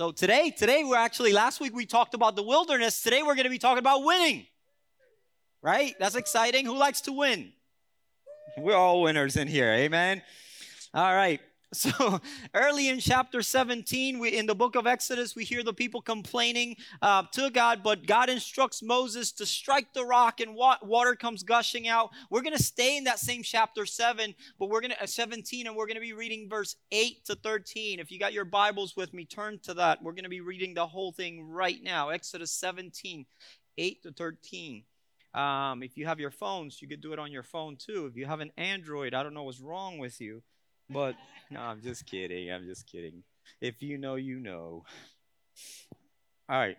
So today, today we're actually, last week we talked about the wilderness. Today we're going to be talking about winning. Right? That's exciting. Who likes to win? We're all winners in here. Amen. All right. So early in chapter 17, we in the book of Exodus, we hear the people complaining uh, to God, but God instructs Moses to strike the rock, and wa- water comes gushing out. We're going to stay in that same chapter 7, but we're going to uh, 17, and we're going to be reading verse 8 to 13. If you got your Bibles with me, turn to that. We're going to be reading the whole thing right now. Exodus 17, 8 to 13. Um, if you have your phones, you could do it on your phone too. If you have an Android, I don't know what's wrong with you. But no, I'm just kidding. I'm just kidding. If you know, you know. All right.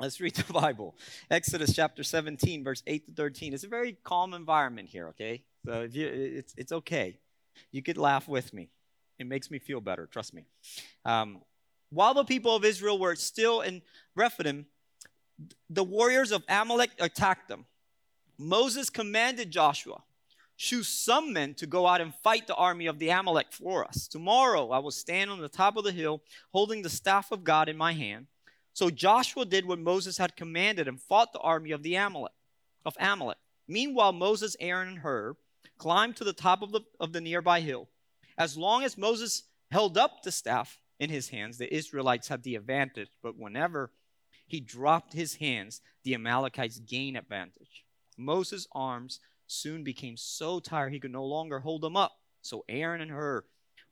Let's read the Bible. Exodus chapter 17, verse 8 to 13. It's a very calm environment here, okay? So if you it's it's okay. You could laugh with me. It makes me feel better, trust me. Um, while the people of Israel were still in Rephidim, the warriors of Amalek attacked them. Moses commanded Joshua, choose some men to go out and fight the army of the Amalek for us. Tomorrow I will stand on the top of the hill holding the staff of God in my hand. So Joshua did what Moses had commanded and fought the army of the Amalek of Amalek. Meanwhile Moses, Aaron and Hur climbed to the top of the of the nearby hill. As long as Moses held up the staff in his hands, the Israelites had the advantage, but whenever he dropped his hands, the Amalekites gained advantage. Moses' arms soon became so tired he could no longer hold them up. So Aaron and Hur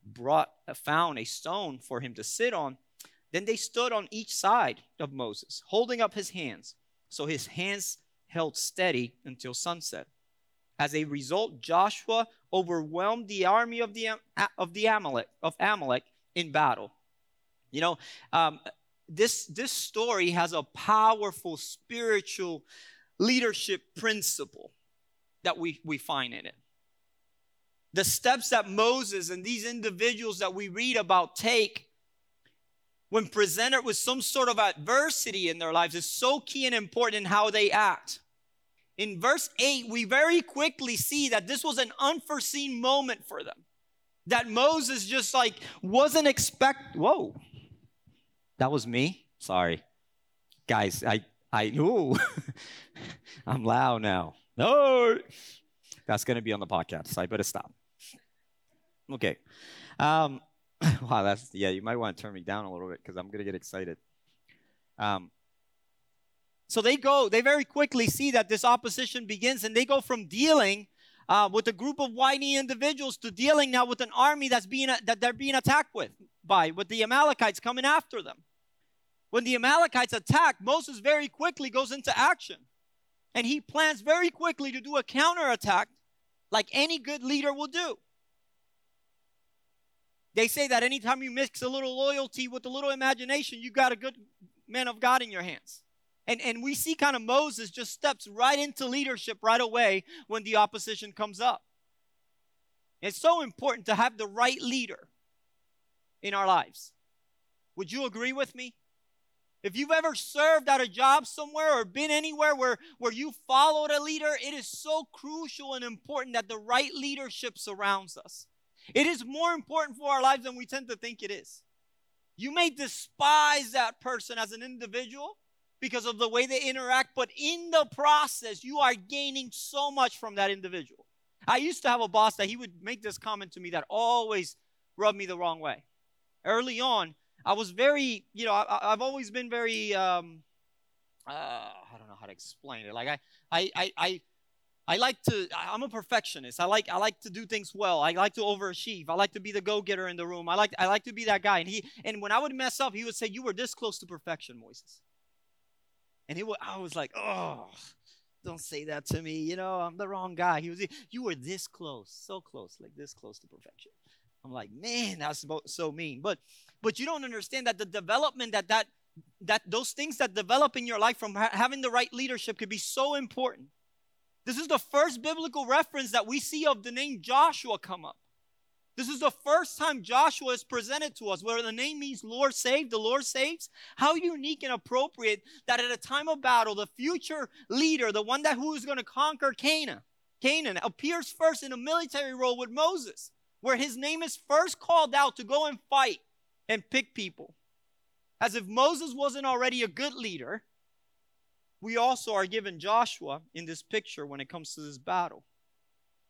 brought found a stone for him to sit on. Then they stood on each side of Moses, holding up his hands. So his hands held steady until sunset. As a result, Joshua overwhelmed the army of the of the Amalek of Amalek in battle. You know, um, this this story has a powerful spiritual leadership principle that we, we find in it. The steps that Moses and these individuals that we read about take when presented with some sort of adversity in their lives is so key and important in how they act. In verse 8, we very quickly see that this was an unforeseen moment for them. That Moses just like wasn't expect whoa. That was me. Sorry. Guys, I I ooh. I'm loud now. No, that's going to be on the podcast. So I better stop. Okay. Um, wow, that's yeah. You might want to turn me down a little bit because I'm going to get excited. Um, so they go. They very quickly see that this opposition begins, and they go from dealing uh, with a group of whiny individuals to dealing now with an army that's being that they're being attacked with by with the Amalekites coming after them. When the Amalekites attack, Moses very quickly goes into action. And he plans very quickly to do a counterattack like any good leader will do. They say that anytime you mix a little loyalty with a little imagination, you've got a good man of God in your hands. And, and we see kind of Moses just steps right into leadership right away when the opposition comes up. It's so important to have the right leader in our lives. Would you agree with me? If you've ever served at a job somewhere or been anywhere where, where you followed a leader, it is so crucial and important that the right leadership surrounds us. It is more important for our lives than we tend to think it is. You may despise that person as an individual because of the way they interact, but in the process, you are gaining so much from that individual. I used to have a boss that he would make this comment to me that always rubbed me the wrong way. Early on, I was very, you know, I, have always been very, um, uh, I don't know how to explain it. Like I, I, I, I, I like to. I'm a perfectionist. I like. I like to do things well. I like to overachieve. I like to be the go-getter in the room. I like. I like to be that guy. And he. And when I would mess up, he would say, "You were this close to perfection, Moises." And he would. I was like, "Oh, don't say that to me. You know, I'm the wrong guy." He was. You were this close, so close, like this close to perfection. I'm like, man, that's so mean. But but you don't understand that the development that that that those things that develop in your life from ha- having the right leadership could be so important. This is the first biblical reference that we see of the name Joshua come up. This is the first time Joshua is presented to us, where the name means Lord save, the Lord saves. How unique and appropriate that at a time of battle, the future leader, the one that who is going to conquer Canaan, Canaan appears first in a military role with Moses, where his name is first called out to go and fight and pick people. As if Moses wasn't already a good leader, we also are given Joshua in this picture when it comes to this battle.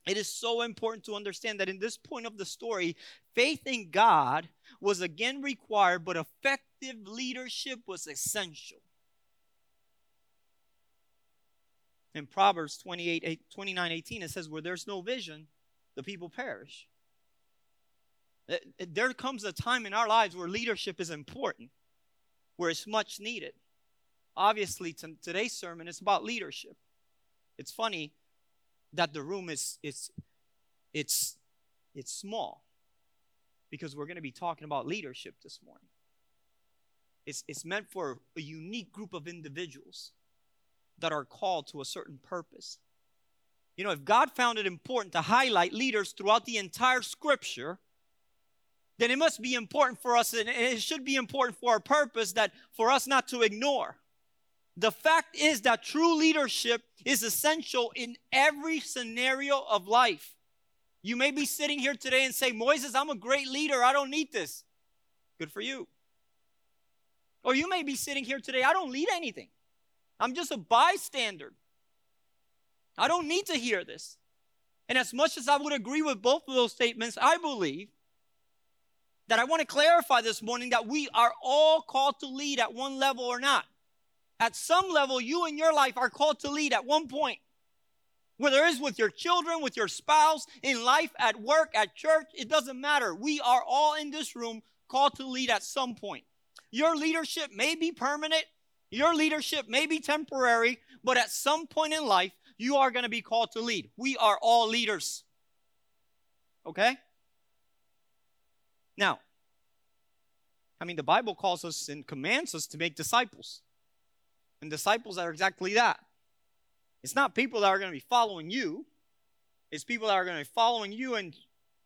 It is so important to understand that in this point of the story, faith in God was again required, but effective leadership was essential. In Proverbs 28, 29 18, it says, Where there's no vision, the people perish. There comes a time in our lives where leadership is important, where it's much needed. Obviously, today's sermon is about leadership. It's funny that the room is it's it's it's small because we're going to be talking about leadership this morning. It's, it's meant for a unique group of individuals that are called to a certain purpose. You know, if God found it important to highlight leaders throughout the entire scripture, then it must be important for us, and it should be important for our purpose that for us not to ignore. The fact is that true leadership is essential in every scenario of life. You may be sitting here today and say, Moises, I'm a great leader. I don't need this. Good for you. Or you may be sitting here today, I don't lead anything. I'm just a bystander. I don't need to hear this. And as much as I would agree with both of those statements, I believe that I want to clarify this morning that we are all called to lead at one level or not. At some level, you in your life are called to lead at one point. Whether it's with your children, with your spouse, in life, at work, at church, it doesn't matter. We are all in this room called to lead at some point. Your leadership may be permanent, your leadership may be temporary, but at some point in life, you are going to be called to lead. We are all leaders. Okay? Now, I mean, the Bible calls us and commands us to make disciples. And disciples are exactly that. It's not people that are going to be following you, it's people that are going to be following you and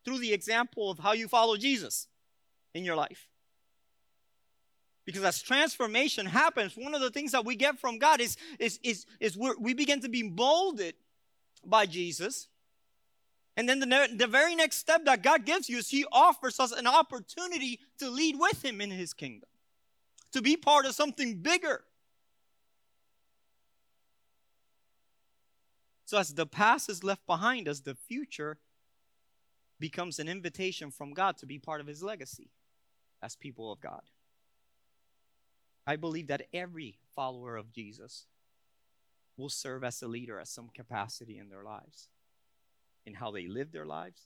through the example of how you follow Jesus in your life. Because as transformation happens, one of the things that we get from God is, is, is, is we begin to be molded by Jesus. And then the, the very next step that God gives you is He offers us an opportunity to lead with Him in His kingdom, to be part of something bigger. So, as the past is left behind us, the future becomes an invitation from God to be part of His legacy as people of God. I believe that every follower of Jesus will serve as a leader at some capacity in their lives, in how they live their lives,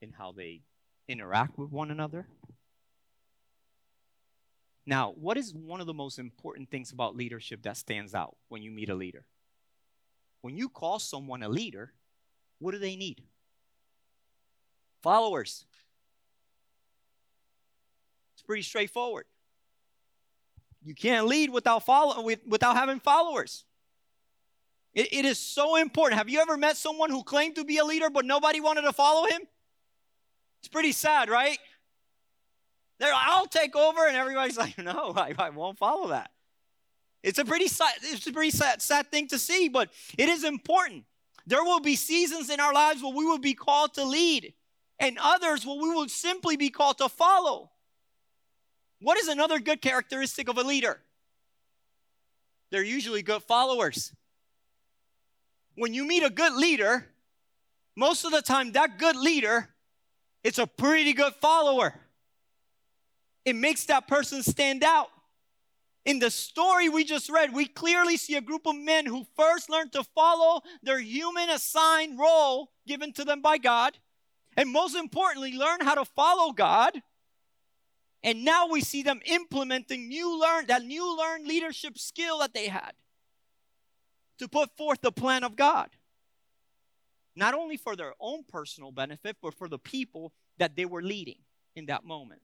in how they interact with one another. Now, what is one of the most important things about leadership that stands out when you meet a leader? When you call someone a leader, what do they need? Followers. It's pretty straightforward. You can't lead without follow without having followers. It, it is so important. Have you ever met someone who claimed to be a leader but nobody wanted to follow him? It's pretty sad, right? They're I'll take over, and everybody's like, no, I, I won't follow that. It's a pretty sad, it's a pretty sad, sad thing to see, but it is important. There will be seasons in our lives where we will be called to lead, and others where we will simply be called to follow. What is another good characteristic of a leader? They're usually good followers. When you meet a good leader, most of the time that good leader it's a pretty good follower. It makes that person stand out. In the story we just read, we clearly see a group of men who first learned to follow their human assigned role given to them by God, and most importantly, learn how to follow God and now we see them implementing new learn that new learned leadership skill that they had to put forth the plan of God. Not only for their own personal benefit, but for the people that they were leading in that moment.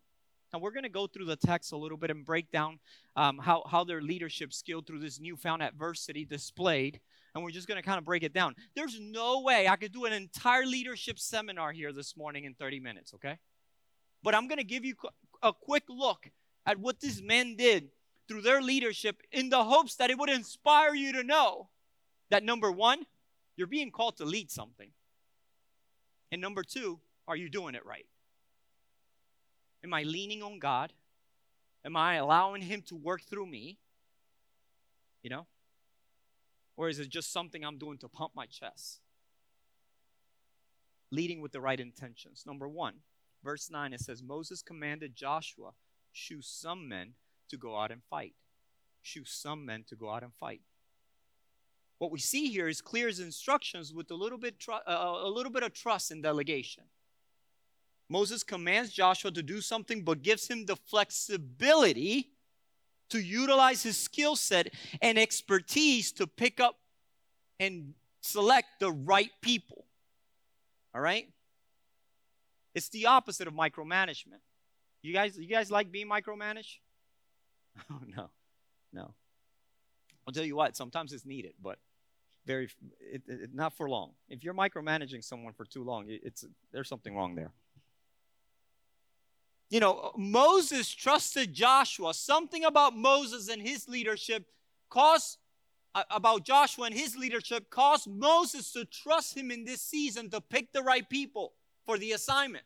And we're going to go through the text a little bit and break down um, how, how their leadership skill through this newfound adversity displayed. And we're just going to kind of break it down. There's no way I could do an entire leadership seminar here this morning in 30 minutes, okay? But I'm going to give you a quick look at what these men did through their leadership in the hopes that it would inspire you to know that number one, you're being called to lead something. And number two, are you doing it right? Am I leaning on God? Am I allowing Him to work through me? You know? Or is it just something I'm doing to pump my chest? Leading with the right intentions. Number one, verse 9, it says, Moses commanded Joshua, choose some men to go out and fight. Choose some men to go out and fight. What we see here is clear as instructions with a little bit, uh, a little bit of trust and delegation. Moses commands Joshua to do something, but gives him the flexibility to utilize his skill set and expertise to pick up and select the right people. All right? It's the opposite of micromanagement. You guys, you guys like being micromanaged? Oh no, no. I'll tell you what. Sometimes it's needed, but very, it, it, not for long. If you're micromanaging someone for too long, it's there's something wrong there you know, Moses trusted Joshua. Something about Moses and his leadership caused, uh, about Joshua and his leadership caused Moses to trust him in this season to pick the right people for the assignment.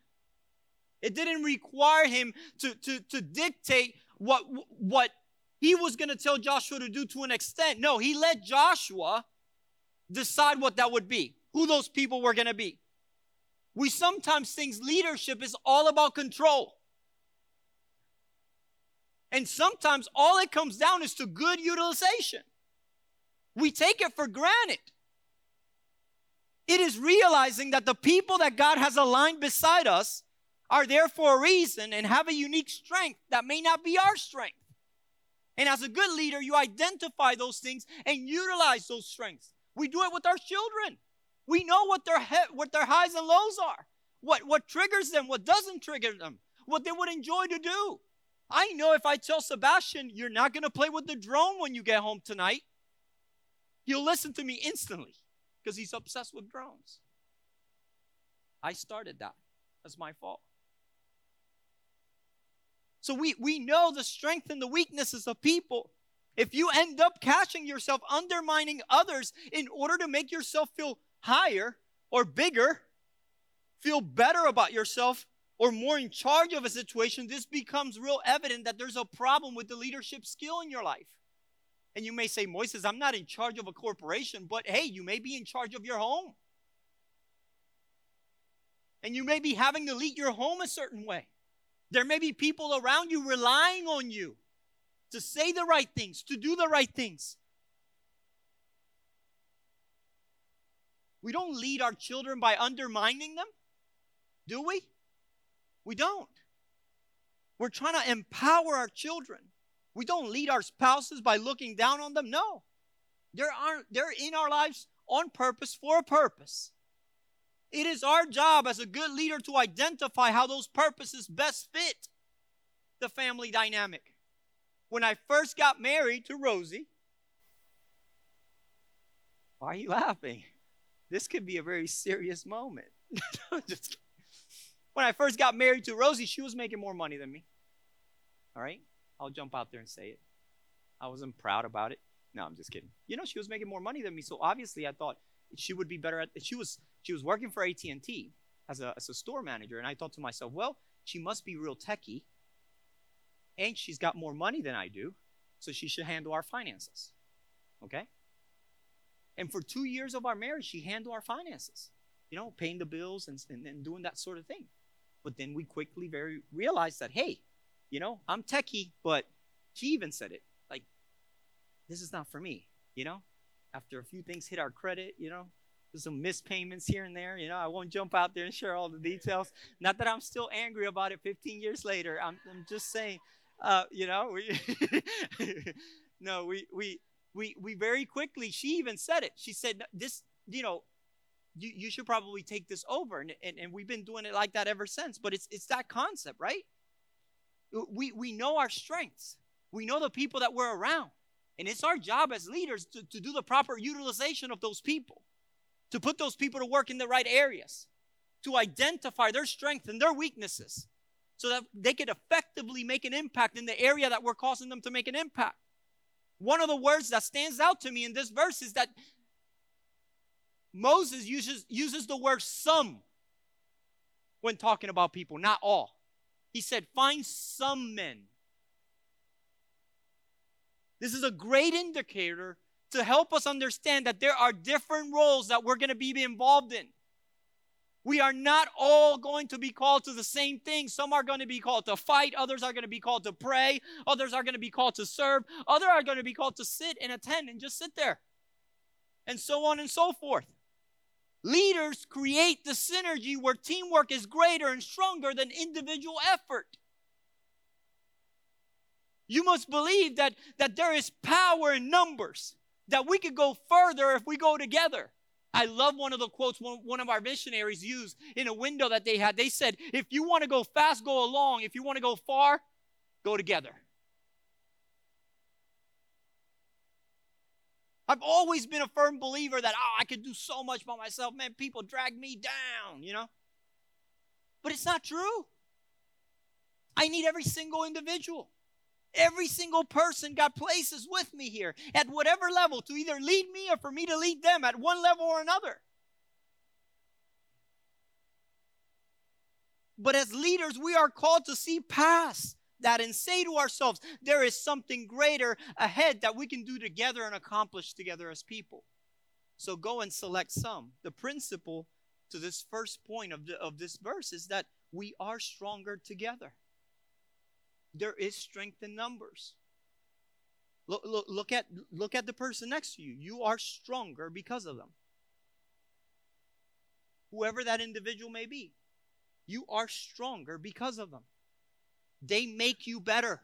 It didn't require him to, to, to dictate what, what he was going to tell Joshua to do to an extent. No, he let Joshua decide what that would be, who those people were going to be. We sometimes think leadership is all about control. And sometimes all it comes down is to good utilization. We take it for granted. It is realizing that the people that God has aligned beside us are there for a reason and have a unique strength that may not be our strength. And as a good leader, you identify those things and utilize those strengths. We do it with our children. We know what their he- what their highs and lows are, what what triggers them, what doesn't trigger them, what they would enjoy to do. I know if I tell Sebastian, you're not going to play with the drone when you get home tonight, he'll listen to me instantly because he's obsessed with drones. I started that. That's my fault. So we, we know the strength and the weaknesses of people. If you end up catching yourself undermining others in order to make yourself feel higher or bigger, feel better about yourself, or more in charge of a situation, this becomes real evident that there's a problem with the leadership skill in your life. And you may say, Moises, I'm not in charge of a corporation, but hey, you may be in charge of your home. And you may be having to lead your home a certain way. There may be people around you relying on you to say the right things, to do the right things. We don't lead our children by undermining them, do we? We don't. We're trying to empower our children. We don't lead our spouses by looking down on them. No. They're, they're in our lives on purpose for a purpose. It is our job as a good leader to identify how those purposes best fit the family dynamic. When I first got married to Rosie, why are you laughing? This could be a very serious moment. Just when I first got married to Rosie, she was making more money than me. All right? I'll jump out there and say it. I wasn't proud about it. No, I'm just kidding. You know, she was making more money than me, so obviously I thought she would be better at she was she was working for AT&T as a as a store manager and I thought to myself, well, she must be real techie and she's got more money than I do, so she should handle our finances. Okay? And for 2 years of our marriage, she handled our finances. You know, paying the bills and, and, and doing that sort of thing. But then we quickly very realized that, hey, you know, I'm techie, but she even said it. Like, this is not for me, you know? After a few things hit our credit, you know, there's some missed payments here and there, you know, I won't jump out there and share all the details. Not that I'm still angry about it 15 years later. I'm, I'm just saying, uh, you know, we no, we, we, we, we very quickly, she even said it. She said, this, you know, you, you should probably take this over. And, and, and we've been doing it like that ever since. But it's, it's that concept, right? We, we know our strengths, we know the people that we're around. And it's our job as leaders to, to do the proper utilization of those people, to put those people to work in the right areas, to identify their strengths and their weaknesses so that they could effectively make an impact in the area that we're causing them to make an impact. One of the words that stands out to me in this verse is that Moses uses, uses the word some when talking about people, not all. He said, Find some men. This is a great indicator to help us understand that there are different roles that we're going to be involved in. We are not all going to be called to the same thing. Some are going to be called to fight, others are going to be called to pray, others are going to be called to serve, others are going to be called to sit and attend and just sit there. And so on and so forth. Leaders create the synergy where teamwork is greater and stronger than individual effort. You must believe that, that there is power in numbers, that we could go further if we go together. I love one of the quotes one, of our missionaries used in a window that they had. They said, If you want to go fast, go along. If you want to go far, go together. I've always been a firm believer that, oh, I could do so much by myself. Man, people drag me down, you know? But it's not true. I need every single individual. Every single person got places with me here at whatever level to either lead me or for me to lead them at one level or another. But as leaders, we are called to see past that and say to ourselves, there is something greater ahead that we can do together and accomplish together as people. So go and select some. The principle to this first point of, the, of this verse is that we are stronger together there is strength in numbers. Look, look, look, at, look at the person next to you. You are stronger because of them. Whoever that individual may be, you are stronger because of them. They make you better.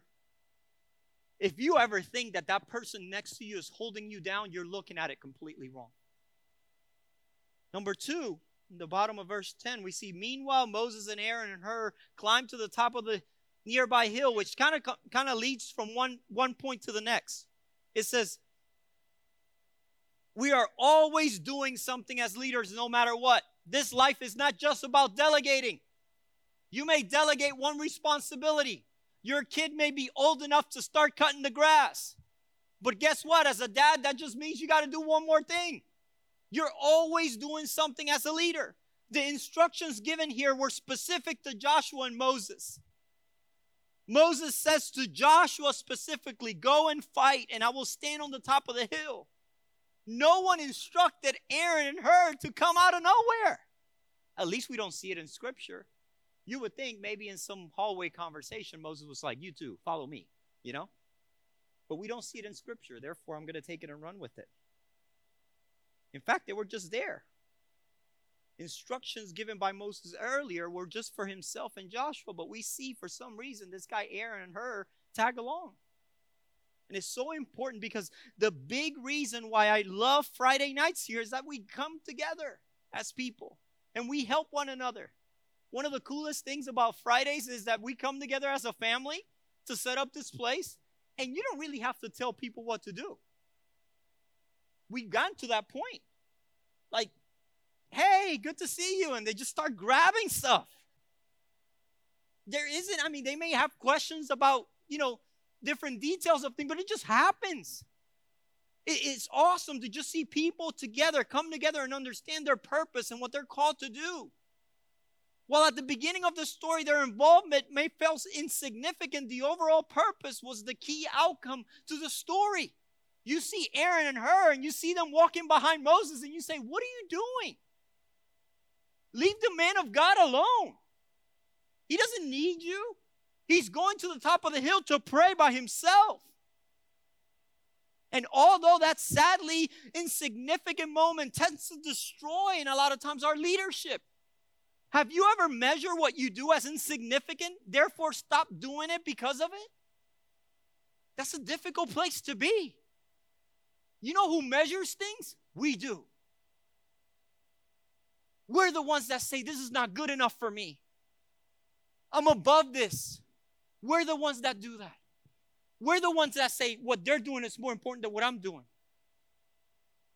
If you ever think that that person next to you is holding you down, you're looking at it completely wrong. Number two, in the bottom of verse 10, we see, Meanwhile, Moses and Aaron and Hur climbed to the top of the nearby hill, which kind of kind of leads from one one point to the next. It says, "We are always doing something as leaders, no matter what. This life is not just about delegating. You may delegate one responsibility. Your kid may be old enough to start cutting the grass." But guess what? As a dad, that just means you got to do one more thing. You're always doing something as a leader. The instructions given here were specific to Joshua and Moses. Moses says to Joshua specifically, Go and fight, and I will stand on the top of the hill. No one instructed Aaron and Hur to come out of nowhere. At least we don't see it in scripture. You would think maybe in some hallway conversation, Moses was like, You two, follow me, you know? But we don't see it in scripture. Therefore, I'm going to take it and run with it. In fact, they were just there instructions given by Moses earlier were just for himself and Joshua, but we see for some reason this guy Aaron and Hur tag along. And it's so important because the big reason why I love Friday nights here is that we come together as people and we help one another. One of the coolest things about Fridays is that we come together as a family to set up this place, and you don't really have to tell people what to do. We've gotten to that point. Like, hey, good to see you. And they just start grabbing stuff. There isn't, I mean, they may have questions about, you know, different details of things, but it just happens. It's awesome to just see people together, come together and understand their purpose and what they're called to do. While at the beginning of the story, their involvement may feel insignificant, the overall purpose was the key outcome to the story. You see Aaron and Hur, and you see them walking behind Moses, and you say, What are you doing? Leave the man of God alone. He doesn't need you. He's going to the top of the hill to pray by himself. And although that sadly insignificant moment tends to destroy, and a lot of times, our leadership, have you ever measured what you do as insignificant, therefore stop doing it because of it? That's a difficult place to be. You know who measures things? We do. We're the ones that say, This is not good enough for me. I'm above this. We're the ones that do that. We're the ones that say what they're doing is more important than what I'm doing.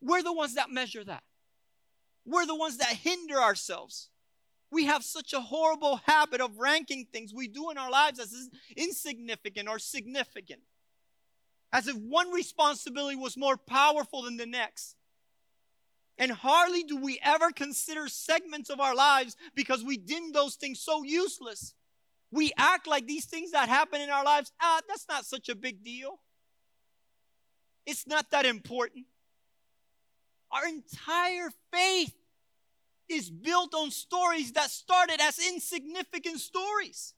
We're the ones that measure that. We're the ones that hinder ourselves. We have such a horrible habit of ranking things we do in our lives as insignificant or significant. As if one responsibility was more powerful than the next. And hardly do we ever consider segments of our lives because we deem those things so useless. We act like these things that happen in our lives, ah, that's not such a big deal. it's not that important. Our entire faith is built on stories that started as insignificant stories.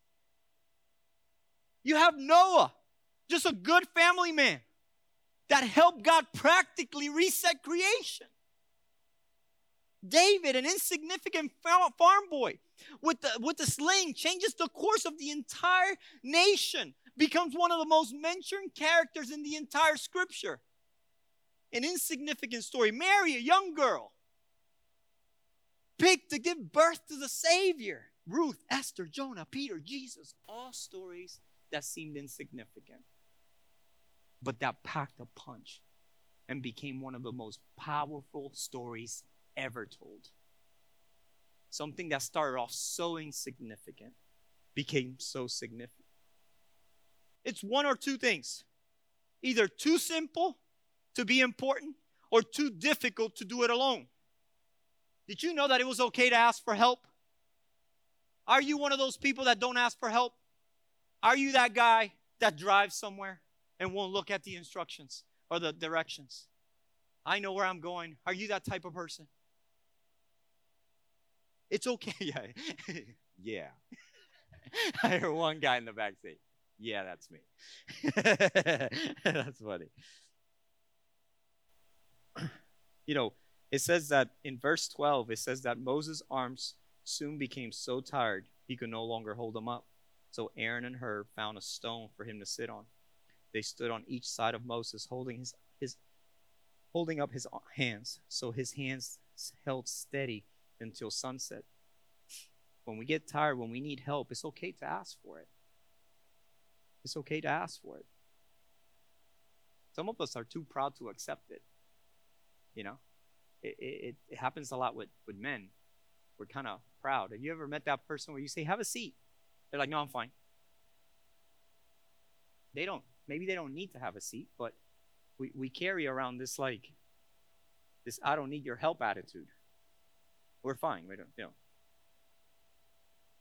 You have Noah, just a good family man that helped God practically reset creation. David, an insignificant farm boy with the, with the sling, changes the course of the entire nation, becomes one of the most mentioned characters in the entire scripture. An insignificant story. Mary, a young girl, picked to give birth to the Savior. Ruth, Esther, Jonah, Peter, Jesus, all stories that seemed insignificant, but that packed a punch and became one of the most powerful stories ever told. Something that started off so insignificant became so significant. It's one or two things either too simple to be important or too difficult to do it alone. Did you know that it was okay to ask for help? Are you one of those people that don't ask for help? Are you that guy that drives somewhere and won't look at the instructions or the directions? I know where I'm going. Are you that type of person? It's okay. Yeah. yeah. I heard one guy in the back say, Yeah, that's me. that's funny. You know, it says that in verse 12, it says that Moses' arms soon became so tired he could no longer hold them up. So Aaron and Hur found a stone for him to sit on. They stood on each side of Moses, holding his, his holding up his hands, so his hands held steady until sunset. When we get tired, when we need help, it's okay to ask for it. It's okay to ask for it. Some of us are too proud to accept it. You know, it, it, it happens a lot with, with men. We're kind of proud. Have you ever met that person where you say, Have a seat? They're like, No, I'm fine. They don't, maybe they don't need to have a seat, but we, we carry around this, like, this I don't need your help attitude. We're fine. We don't, you know.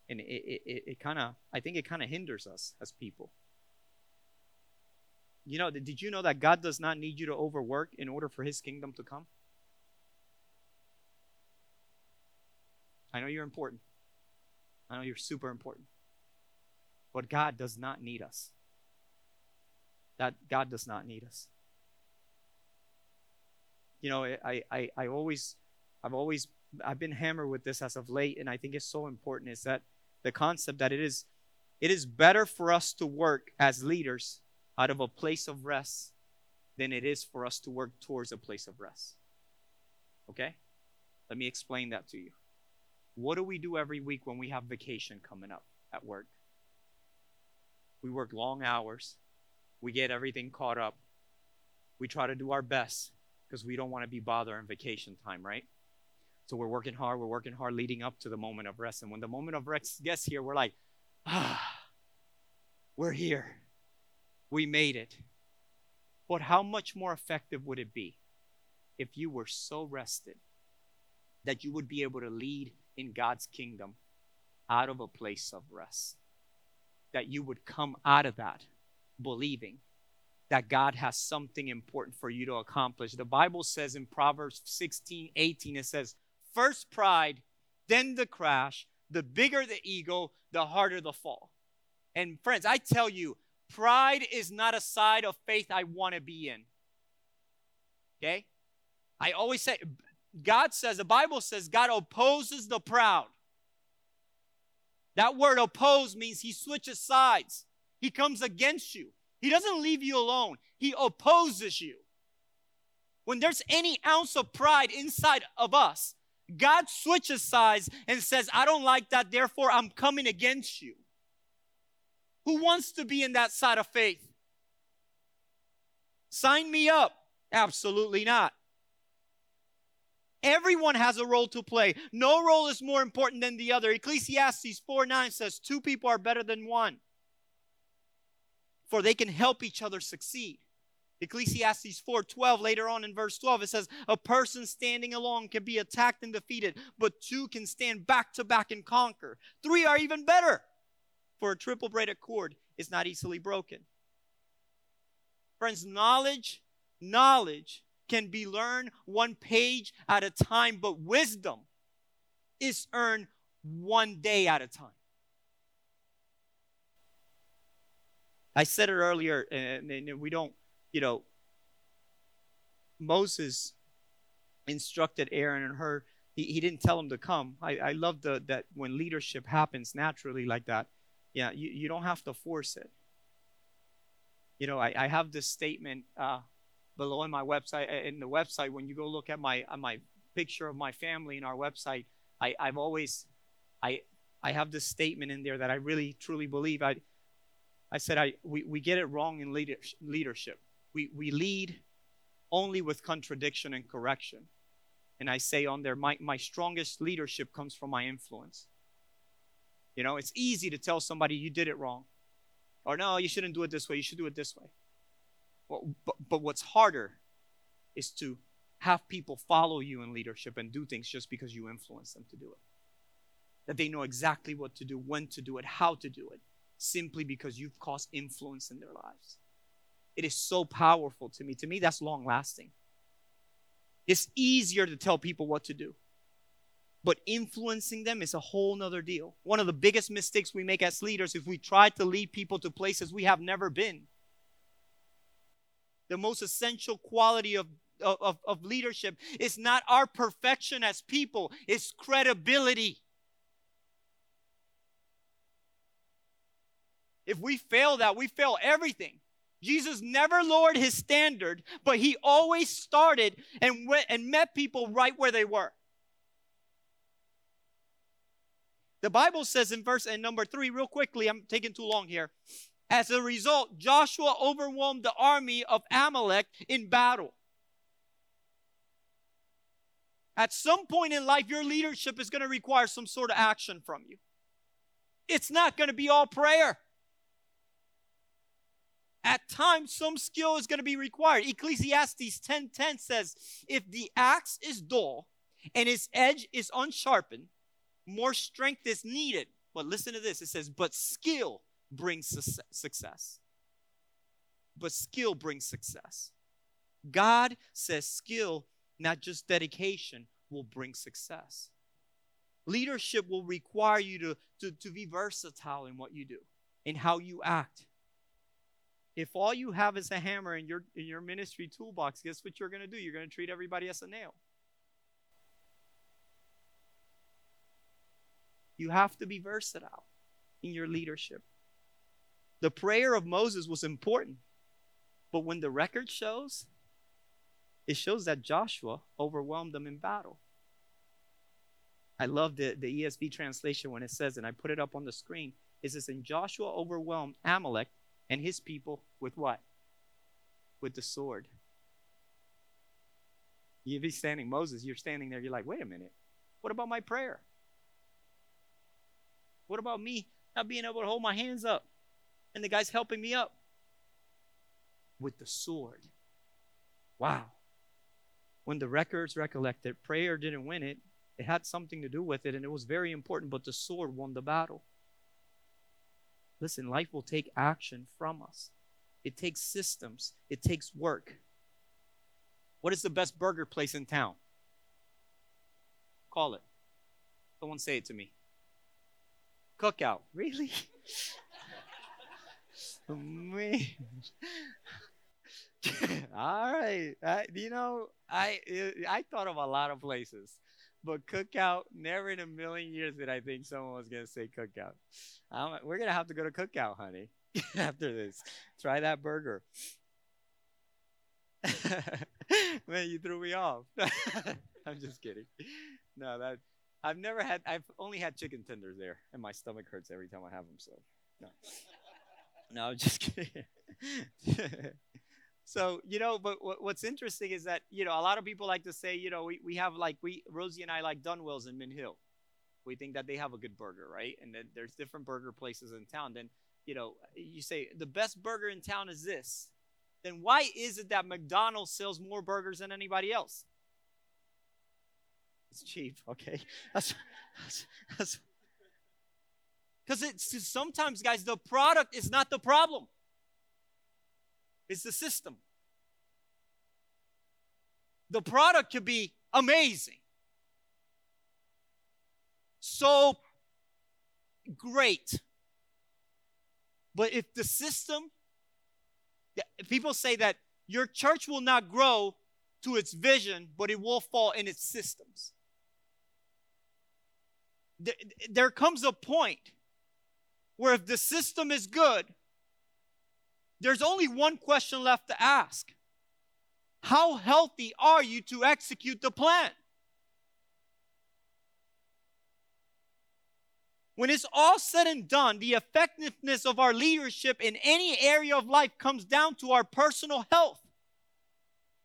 And it, it, it, it kind of, I think it kind of hinders us as people. You know, did you know that God does not need you to overwork in order for his kingdom to come? I know you're important. I know you're super important. But God does not need us. That God does not need us. You know, I, I, I always, I've always, I've been hammered with this as of late, and I think it's so important is that the concept that it is, it is better for us to work as leaders out of a place of rest than it is for us to work towards a place of rest. Okay? Let me explain that to you. What do we do every week when we have vacation coming up at work? We work long hours. We get everything caught up. We try to do our best because we don't want to be bothered on vacation time, right? So we're working hard, we're working hard leading up to the moment of rest. And when the moment of rest gets here, we're like, ah, we're here. We made it. But how much more effective would it be if you were so rested that you would be able to lead in God's kingdom out of a place of rest. That you would come out of that believing that God has something important for you to accomplish. The Bible says in Proverbs 16 18, it says, First pride, then the crash. The bigger the ego, the harder the fall. And friends, I tell you, pride is not a side of faith I want to be in. Okay? I always say, God says, the Bible says, God opposes the proud. That word oppose means he switches sides. He comes against you. He doesn't leave you alone, he opposes you. When there's any ounce of pride inside of us, God switches sides and says, I don't like that, therefore I'm coming against you. Who wants to be in that side of faith? Sign me up. Absolutely not. Everyone has a role to play. No role is more important than the other. Ecclesiastes 4 9 says, Two people are better than one, for they can help each other succeed. Ecclesiastes 4:12 later on in verse 12 it says a person standing alone can be attacked and defeated but two can stand back to back and conquer. Three are even better. For a triple braided cord is not easily broken. Friends, knowledge knowledge can be learned one page at a time, but wisdom is earned one day at a time. I said it earlier, and, and we don't, you know, Moses instructed Aaron and Hur. He, he didn't tell them to come. I, I love the, that when leadership happens naturally like that, yeah, you, you don't have to force it. You know, I, I have this statement uh, below in my website. In the website, when you go look at my my picture of my family in our website, I, I've always I I have this statement in there that I really truly believe. I I said I we, we get it wrong in leadership. We we lead only with contradiction and correction. And I say on there, my, my strongest leadership comes from my influence. You know, it's easy to tell somebody you did it wrong. Or no, you shouldn't do it this way, you should do it this way. Well, but, but what's harder is to have people follow you in leadership and do things just because you influence them to do it. That they know exactly what to do, when to do it, how to do it, simply because you've caused influence in their lives. It is so powerful to me. To me, that's long lasting. It's easier to tell people what to do. But influencing them is a whole nother deal. One of the biggest mistakes we make as leaders is we try to lead people to places we have never been. The most essential quality of, of, of leadership is not our perfection as people, it's credibility. If we fail that, we fail everything. Jesus never lowered his standard, but he always started and went and met people right where they were. The Bible says in verse and number three, real quickly, I'm taking too long here. As a result, Joshua overwhelmed the army of Amalek in battle. At some point in life, your leadership is going to require some sort of action from you. It's not going to be all prayer at times some skill is going to be required. Ecclesiastes 10:10 says, "If the axe is dull and its edge is unsharpened, more strength is needed." But listen to this. It says, "But skill brings success." But skill brings success. God says skill, not just dedication, will bring success. Leadership will require you to, to, to be versatile in what you do, in how you act if all you have is a hammer in your in your ministry toolbox, guess what you're going to do? You're going to treat everybody as a nail. You have to be versatile in your leadership. The prayer of Moses was important, but when the record shows, it shows that Joshua overwhelmed them in battle. I love the, the ESV translation when it says, and I put it up on the screen. It says, And Joshua overwhelmed Amalek and his people with what? With the sword. You'd be standing, Moses, you're standing there, you're like, wait a minute. What about my prayer? What about me not being able to hold my hands up? And the guy's helping me up with the sword. Wow. When the records recollect that prayer didn't win it, it had something to do with it, and it was very important, but the sword won the battle. Listen, life will take action from us. It takes systems, it takes work. What is the best burger place in town? Call it. Someone say it to me. Cookout. Really? Oh, man. All right. I, you know, I I thought of a lot of places. But cookout, never in a million years did I think someone was gonna say cookout. I'm, we're gonna have to go to cookout, honey, after this. Try that burger. Man, you threw me off. I'm just kidding. No, that I've never had. I've only had chicken tenders there, and my stomach hurts every time I have them. So, no, no, I'm just kidding. So, you know, but what's interesting is that, you know, a lot of people like to say, you know, we, we have like, we, Rosie and I like Dunwell's in Mint Hill. We think that they have a good burger, right? And then there's different burger places in town. Then, you know, you say the best burger in town is this. Then why is it that McDonald's sells more burgers than anybody else? It's cheap, okay? That's, that's, because it's sometimes, guys, the product is not the problem. It's the system. The product could be amazing. So great. But if the system, people say that your church will not grow to its vision, but it will fall in its systems. There comes a point where if the system is good, there's only one question left to ask How healthy are you to execute the plan? When it's all said and done, the effectiveness of our leadership in any area of life comes down to our personal health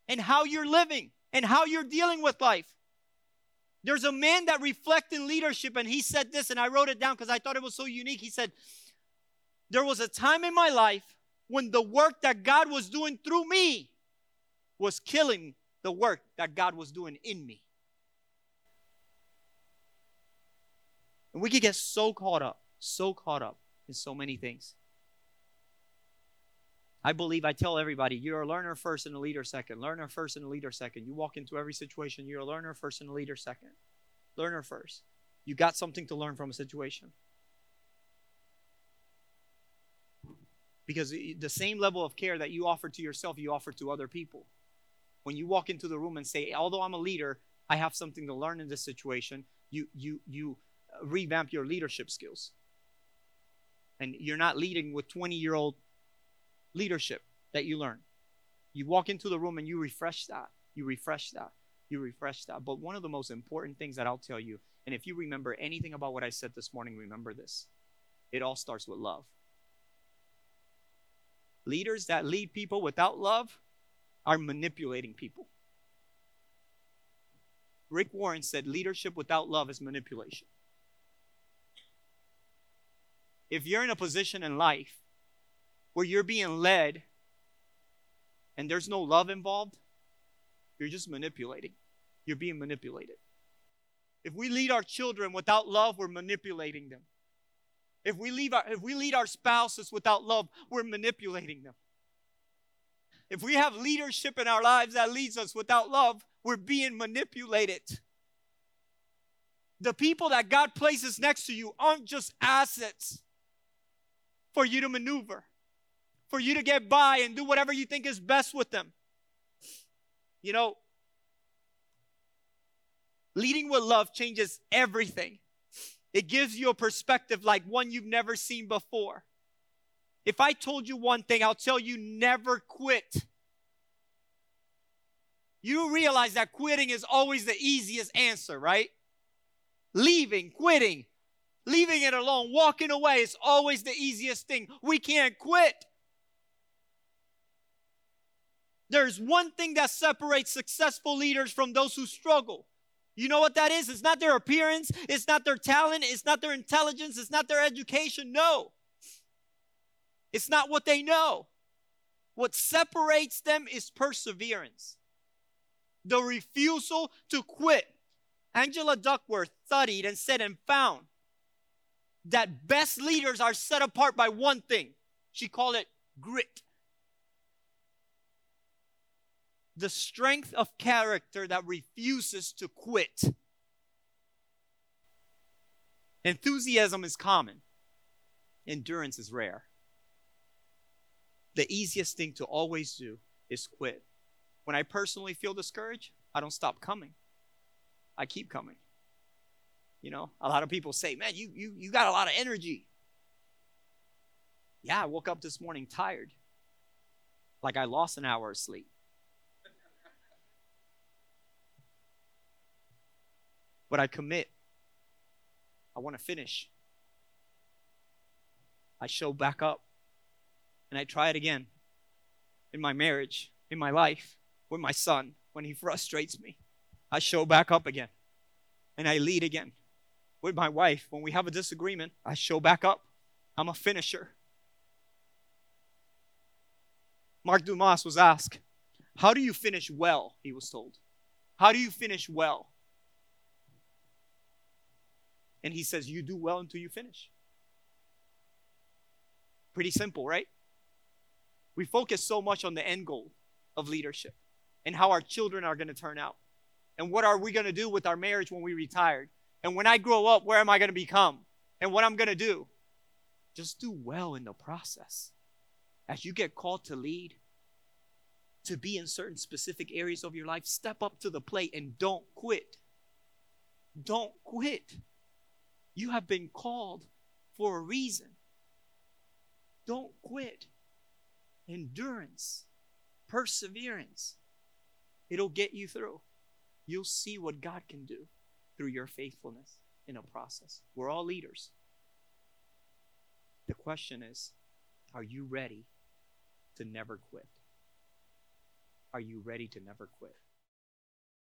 and how you're living and how you're dealing with life. There's a man that reflected in leadership, and he said this, and I wrote it down because I thought it was so unique. He said, There was a time in my life when the work that God was doing through me was killing the work that God was doing in me. And we could get so caught up, so caught up in so many things. I believe I tell everybody you're a learner first and a leader second. Learner first and a leader second. You walk into every situation, you're a learner first and a leader second. Learner first. You got something to learn from a situation. Because the same level of care that you offer to yourself, you offer to other people. When you walk into the room and say, although I'm a leader, I have something to learn in this situation, you you you revamp your leadership skills. And you're not leading with 20 year old leadership that you learn. You walk into the room and you refresh that. You refresh that. You refresh that. But one of the most important things that I'll tell you, and if you remember anything about what I said this morning, remember this. It all starts with love. Leaders that lead people without love are manipulating people. Rick Warren said leadership without love is manipulation if you're in a position in life where you're being led and there's no love involved, you're just manipulating. You're being manipulated. If we lead our children without love, we're manipulating them. If we, leave our, if we lead our spouses without love, we're manipulating them. If we have leadership in our lives that leads us without love, we're being manipulated. The people that God places next to you aren't just assets, for you to maneuver, for you to get by and do whatever you think is best with them. You know, leading with love changes everything. It gives you a perspective like one you've never seen before. If I told you one thing, I'll tell you never quit. You realize that quitting is always the easiest answer, right? Leaving, quitting, Leaving it alone, walking away is always the easiest thing. We can't quit. There's one thing that separates successful leaders from those who struggle. You know what that is? It's not their appearance, it's not their talent, it's not their intelligence, it's not their education. No. It's not what they know. What separates them is perseverance, the refusal to quit. Angela Duckworth studied and said and found that best leaders are set apart by one thing. She called it grit. The strength of character that refuses to quit. Enthusiasm is common, endurance is rare. The easiest thing to always do is quit. When I personally feel discouraged, I don't stop coming. I keep coming. You know, a lot of people say, man, you, you, you got a lot of energy. Yeah, I woke up this morning tired, like I lost an hour of sleep. But I commit. I want to finish. I show back up and I try it again in my marriage, in my life, with my son when he frustrates me. I show back up again and I lead again with my wife, when we have a disagreement, I show back up. I'm a finisher. Mark Dumas was asked, How do you finish well? He was told. How do you finish well? And he says, You do well until you finish. Pretty simple, right? We focus so much on the end goal of leadership. and how our children are going to turn out. And what are we going to do with our marriage when we retired? And when I grow up, where am I going to become? And what I'm going to do? Just do well in the process. As you get called to lead, to be in certain specific areas of your life, step up to the plate and don't quit. Don't quit. You have been called for a reason. Don't quit. Endurance, perseverance, it'll get you through. You'll see what God can do through your faithfulness in a process. We're all leaders. The question is are you ready to never quit? Are you ready to never quit?